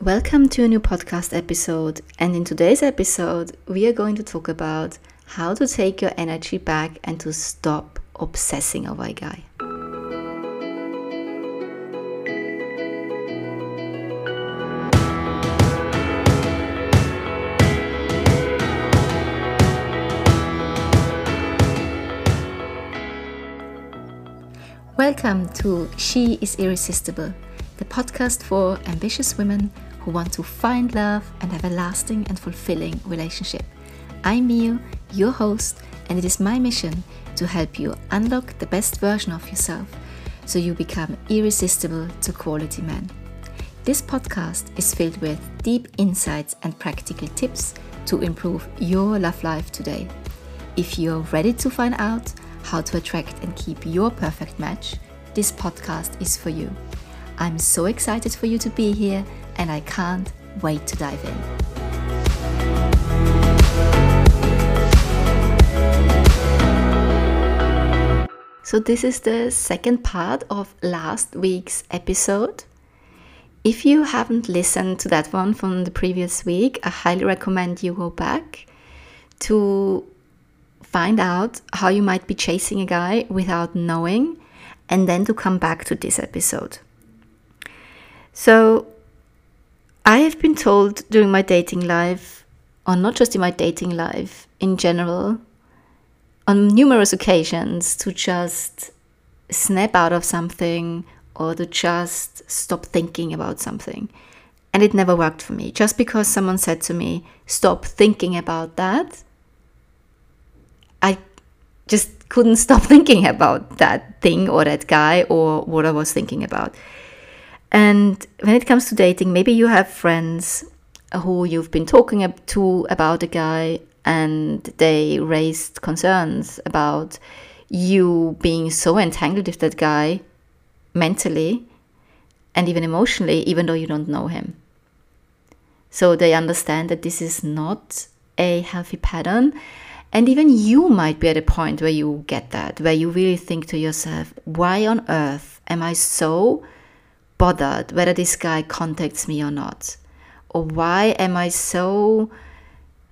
Welcome to a new podcast episode. And in today's episode, we are going to talk about how to take your energy back and to stop obsessing over a guy. Welcome to She is Irresistible, the podcast for ambitious women who want to find love and have a lasting and fulfilling relationship. I'm Mio, your host, and it is my mission to help you unlock the best version of yourself so you become irresistible to quality men. This podcast is filled with deep insights and practical tips to improve your love life today. If you're ready to find out how to attract and keep your perfect match, this podcast is for you. I'm so excited for you to be here and I can't wait to dive in. So, this is the second part of last week's episode. If you haven't listened to that one from the previous week, I highly recommend you go back to find out how you might be chasing a guy without knowing, and then to come back to this episode. So, I have been told during my dating life, or not just in my dating life, in general, on numerous occasions, to just snap out of something or to just stop thinking about something. And it never worked for me. Just because someone said to me, stop thinking about that, I just couldn't stop thinking about that thing or that guy or what I was thinking about. And when it comes to dating, maybe you have friends who you've been talking to about a guy and they raised concerns about you being so entangled with that guy mentally and even emotionally, even though you don't know him. So they understand that this is not a healthy pattern and even you might be at a point where you get that, where you really think to yourself, why on earth am I so bothered whether this guy contacts me or not? Or why am I so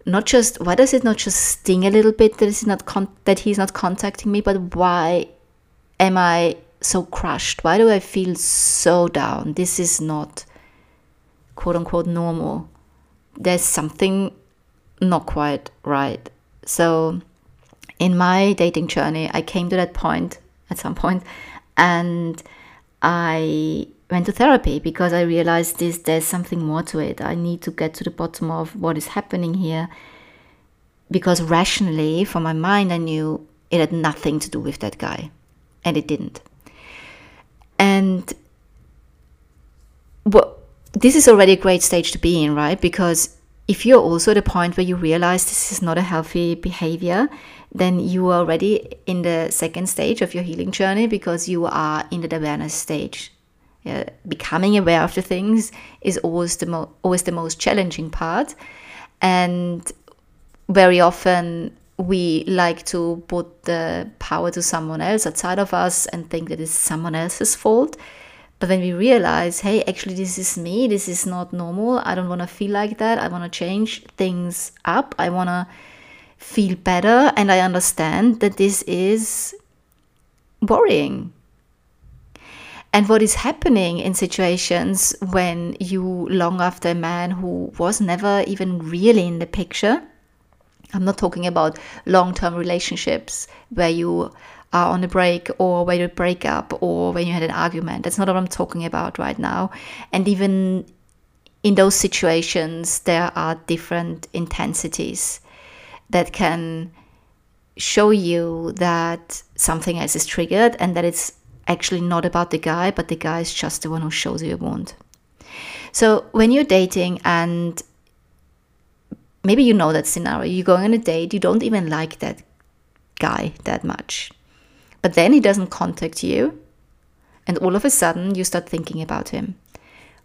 not just why does it not just sting a little bit that he's not con- that he's not contacting me, but why am I so crushed? Why do I feel so down? This is not quote unquote normal. There's something not quite right. So, in my dating journey, I came to that point at some point, and I went to therapy because I realized this there's something more to it. I need to get to the bottom of what is happening here. Because rationally, from my mind, I knew it had nothing to do with that guy, and it didn't. And well, this is already a great stage to be in, right? Because if you're also at a point where you realize this is not a healthy behavior, then you are already in the second stage of your healing journey because you are in the awareness stage. Yeah, becoming aware of the things is always the mo- always the most challenging part, and very often we like to put the power to someone else outside of us and think that it's someone else's fault. But then we realize, hey, actually, this is me, this is not normal, I don't want to feel like that, I want to change things up, I want to feel better, and I understand that this is worrying. And what is happening in situations when you long after a man who was never even really in the picture? I'm not talking about long term relationships where you are on a break or where you break up or when you had an argument. That's not what I'm talking about right now. And even in those situations, there are different intensities that can show you that something else is triggered and that it's actually not about the guy, but the guy is just the one who shows you a wound. So when you're dating and maybe you know that scenario, you're going on a date, you don't even like that guy that much. But then he doesn't contact you, and all of a sudden you start thinking about him.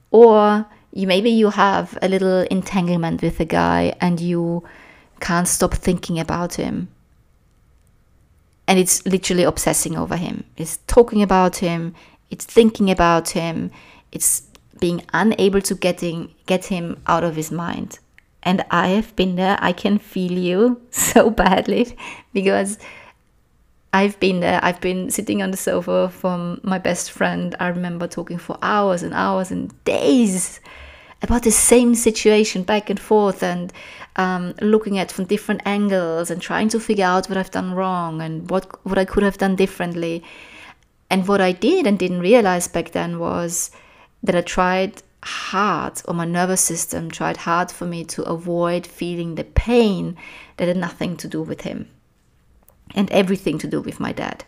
Or you, maybe you have a little entanglement with a guy and you can't stop thinking about him. And it's literally obsessing over him. It's talking about him, it's thinking about him, it's being unable to getting get him out of his mind. And I have been there. I can feel you so badly because I've been there. I've been sitting on the sofa from my best friend. I remember talking for hours and hours and days about the same situation back and forth and um, looking at from different angles and trying to figure out what I've done wrong and what what I could have done differently. And what I did and didn't realize back then was that I tried hard, or my nervous system tried hard for me to avoid feeling the pain that had nothing to do with him and everything to do with my dad.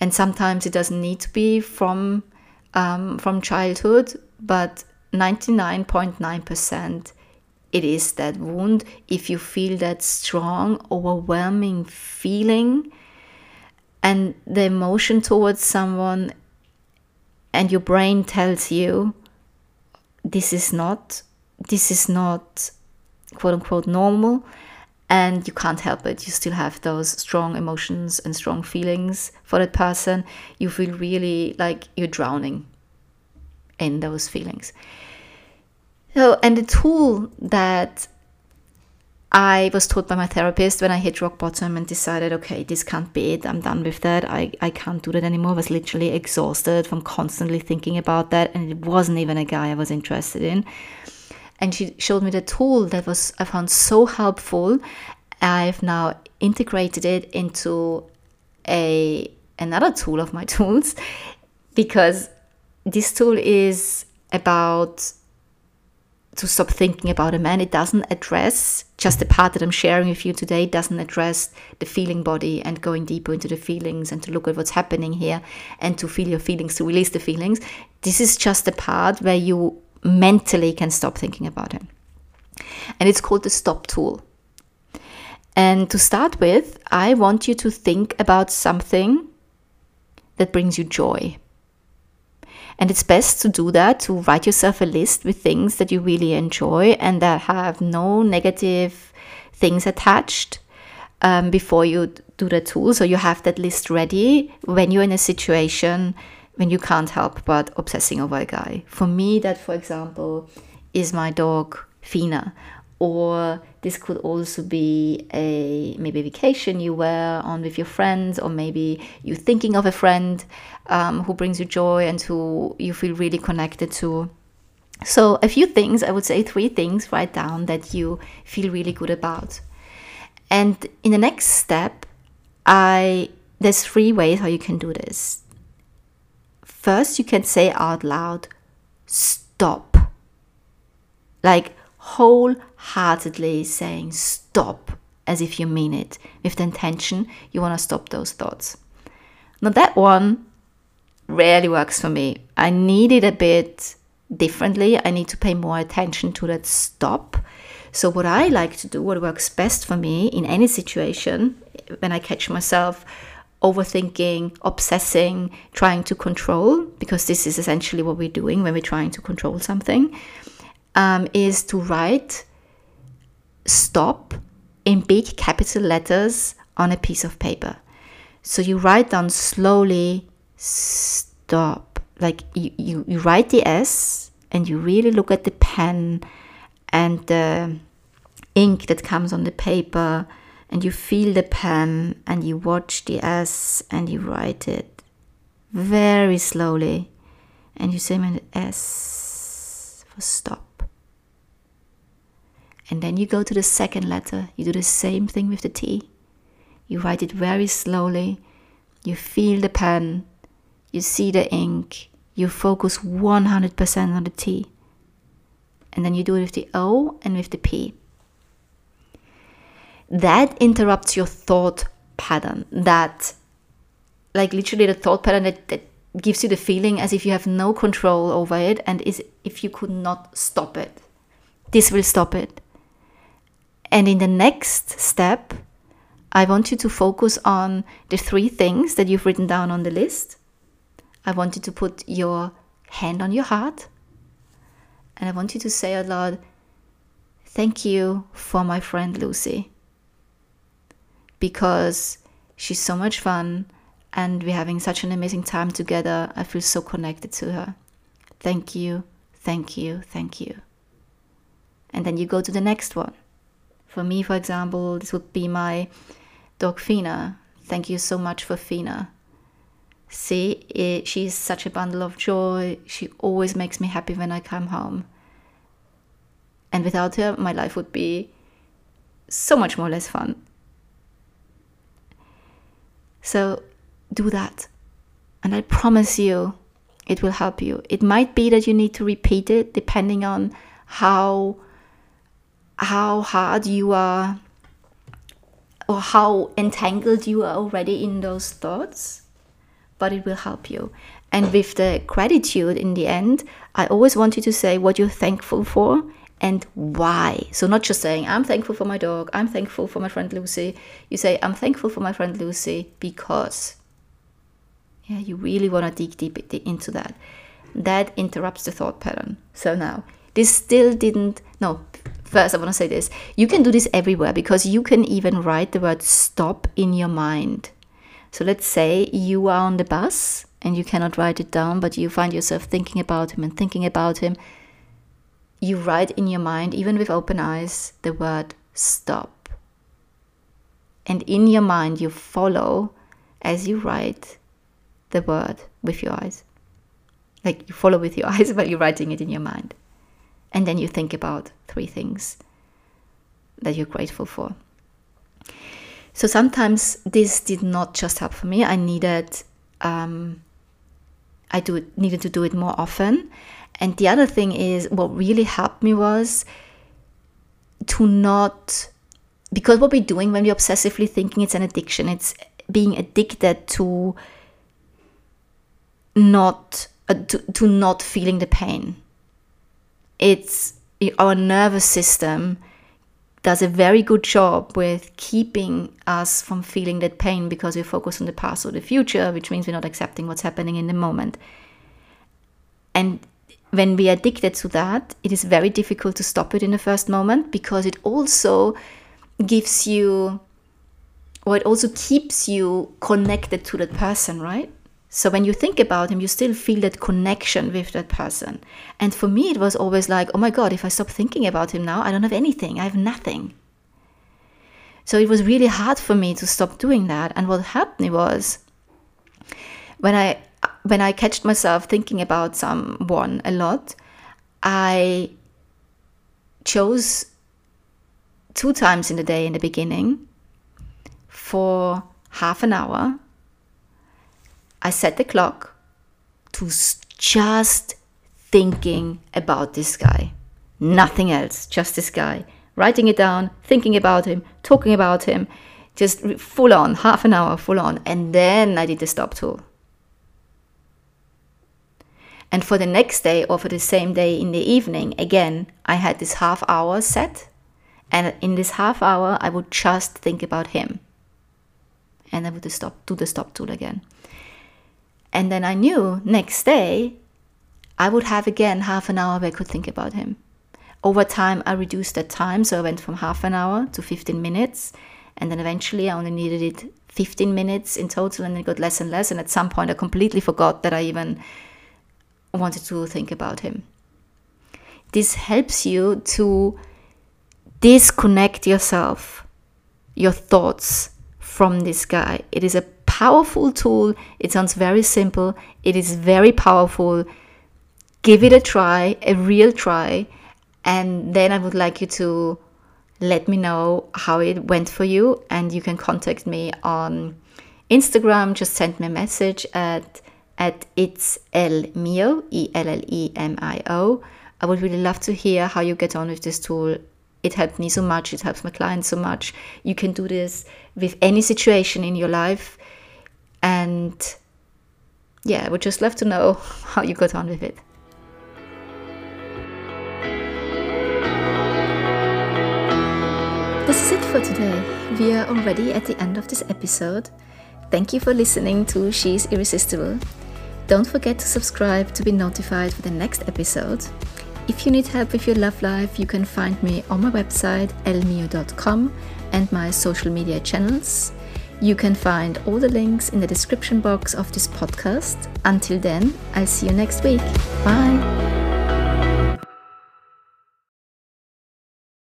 And sometimes it doesn't need to be from um, from childhood, but 99.9% it is that wound. If you feel that strong, overwhelming feeling and the emotion towards someone and your brain tells you this is not this is not quote unquote normal and you can't help it. You still have those strong emotions and strong feelings for that person. You feel really like you're drowning in those feelings so and the tool that I was taught by my therapist when I hit rock bottom and decided, okay, this can't be it. I'm done with that. I, I can't do that anymore. I was literally exhausted from constantly thinking about that. And it wasn't even a guy I was interested in. And she showed me the tool that was I found so helpful. I've now integrated it into a another tool of my tools because this tool is about to stop thinking about a man. It doesn't address just the part that I'm sharing with you today, doesn't address the feeling body and going deeper into the feelings and to look at what's happening here and to feel your feelings, to release the feelings. This is just the part where you mentally can stop thinking about him. And it's called the stop tool. And to start with, I want you to think about something that brings you joy. And it's best to do that, to write yourself a list with things that you really enjoy and that have no negative things attached um, before you do the tool. So you have that list ready when you're in a situation when you can't help but obsessing over a guy. For me, that, for example, is my dog Fina or this could also be a maybe a vacation you were on with your friends or maybe you're thinking of a friend um, who brings you joy and who you feel really connected to. So a few things i would say three things write down that you feel really good about. And in the next step i there's three ways how you can do this. First you can say out loud stop. Like wholeheartedly saying stop as if you mean it with the intention you want to stop those thoughts. Now, that one rarely works for me. I need it a bit differently. I need to pay more attention to that stop. So, what I like to do, what works best for me in any situation, when I catch myself overthinking, obsessing, trying to control, because this is essentially what we're doing when we're trying to control something, um, is to write stop in big capital letters on a piece of paper. So you write down slowly stop. Like you, you, you write the S and you really look at the pen and the ink that comes on the paper and you feel the pen and you watch the S and you write it very slowly and you say S for stop. And then you go to the second letter. You do the same thing with the T. You write it very slowly. You feel the pen. You see the ink. You focus 100% on the T. And then you do it with the O and with the P. That interrupts your thought pattern. That, like literally, the thought pattern that, that gives you the feeling as if you have no control over it and is if you could not stop it. This will stop it. And in the next step, I want you to focus on the three things that you've written down on the list. I want you to put your hand on your heart. And I want you to say out loud, Thank you for my friend Lucy. Because she's so much fun and we're having such an amazing time together. I feel so connected to her. Thank you, thank you, thank you. And then you go to the next one. For me, for example, this would be my dog Fina. Thank you so much for Fina. See, it, she's such a bundle of joy. She always makes me happy when I come home. And without her, my life would be so much more less fun. So do that. And I promise you, it will help you. It might be that you need to repeat it depending on how how hard you are or how entangled you are already in those thoughts, but it will help you. And with the gratitude in the end, I always want you to say what you're thankful for and why. So, not just saying, I'm thankful for my dog, I'm thankful for my friend Lucy. You say, I'm thankful for my friend Lucy because. Yeah, you really want to dig deep into that. That interrupts the thought pattern. So, now, this still didn't, no, first I want to say this. You can do this everywhere because you can even write the word stop in your mind. So, let's say you are on the bus and you cannot write it down, but you find yourself thinking about him and thinking about him you write in your mind, even with open eyes, the word stop. And in your mind, you follow as you write the word with your eyes. Like you follow with your eyes, but you're writing it in your mind. And then you think about three things that you're grateful for. So sometimes this did not just help for me. I needed, um, I do needed to do it more often, and the other thing is, what really helped me was to not, because what we're doing when we're obsessively thinking it's an addiction, it's being addicted to not uh, to, to not feeling the pain. It's our nervous system does a very good job with keeping us from feeling that pain because we focus on the past or the future, which means we're not accepting what's happening in the moment. And when we are addicted to that, it is very difficult to stop it in the first moment because it also gives you, or it also keeps you connected to that person, right? So when you think about him, you still feel that connection with that person. And for me, it was always like, oh my God, if I stop thinking about him now, I don't have anything, I have nothing. So it was really hard for me to stop doing that. And what me was when I when I catched myself thinking about someone a lot, I chose two times in the day in the beginning for half an hour. I set the clock to just thinking about this guy. Nothing else, just this guy. Writing it down, thinking about him, talking about him, just full on, half an hour, full on. And then I did the stop tool. And for the next day or for the same day in the evening, again, I had this half hour set. And in this half hour, I would just think about him. And I would stop, do the stop tool again. And then I knew next day, I would have again half an hour where I could think about him. Over time, I reduced that time. So I went from half an hour to 15 minutes. And then eventually, I only needed it 15 minutes in total. And it got less and less. And at some point, I completely forgot that I even wanted to think about him. This helps you to disconnect yourself, your thoughts from this guy. It is a powerful tool. It sounds very simple, it is very powerful. Give it a try, a real try, and then I would like you to let me know how it went for you. And you can contact me on Instagram, just send me a message at at it's Elle Mio, E L L E M I O. I would really love to hear how you get on with this tool. It helped me so much, it helps my clients so much. You can do this with any situation in your life. And yeah, would just love to know how you got on with it. This is it for today. We are already at the end of this episode. Thank you for listening to She's Irresistible. Don't forget to subscribe to be notified for the next episode. If you need help with your love life, you can find me on my website ellemio.com and my social media channels. You can find all the links in the description box of this podcast. Until then, I'll see you next week. Bye.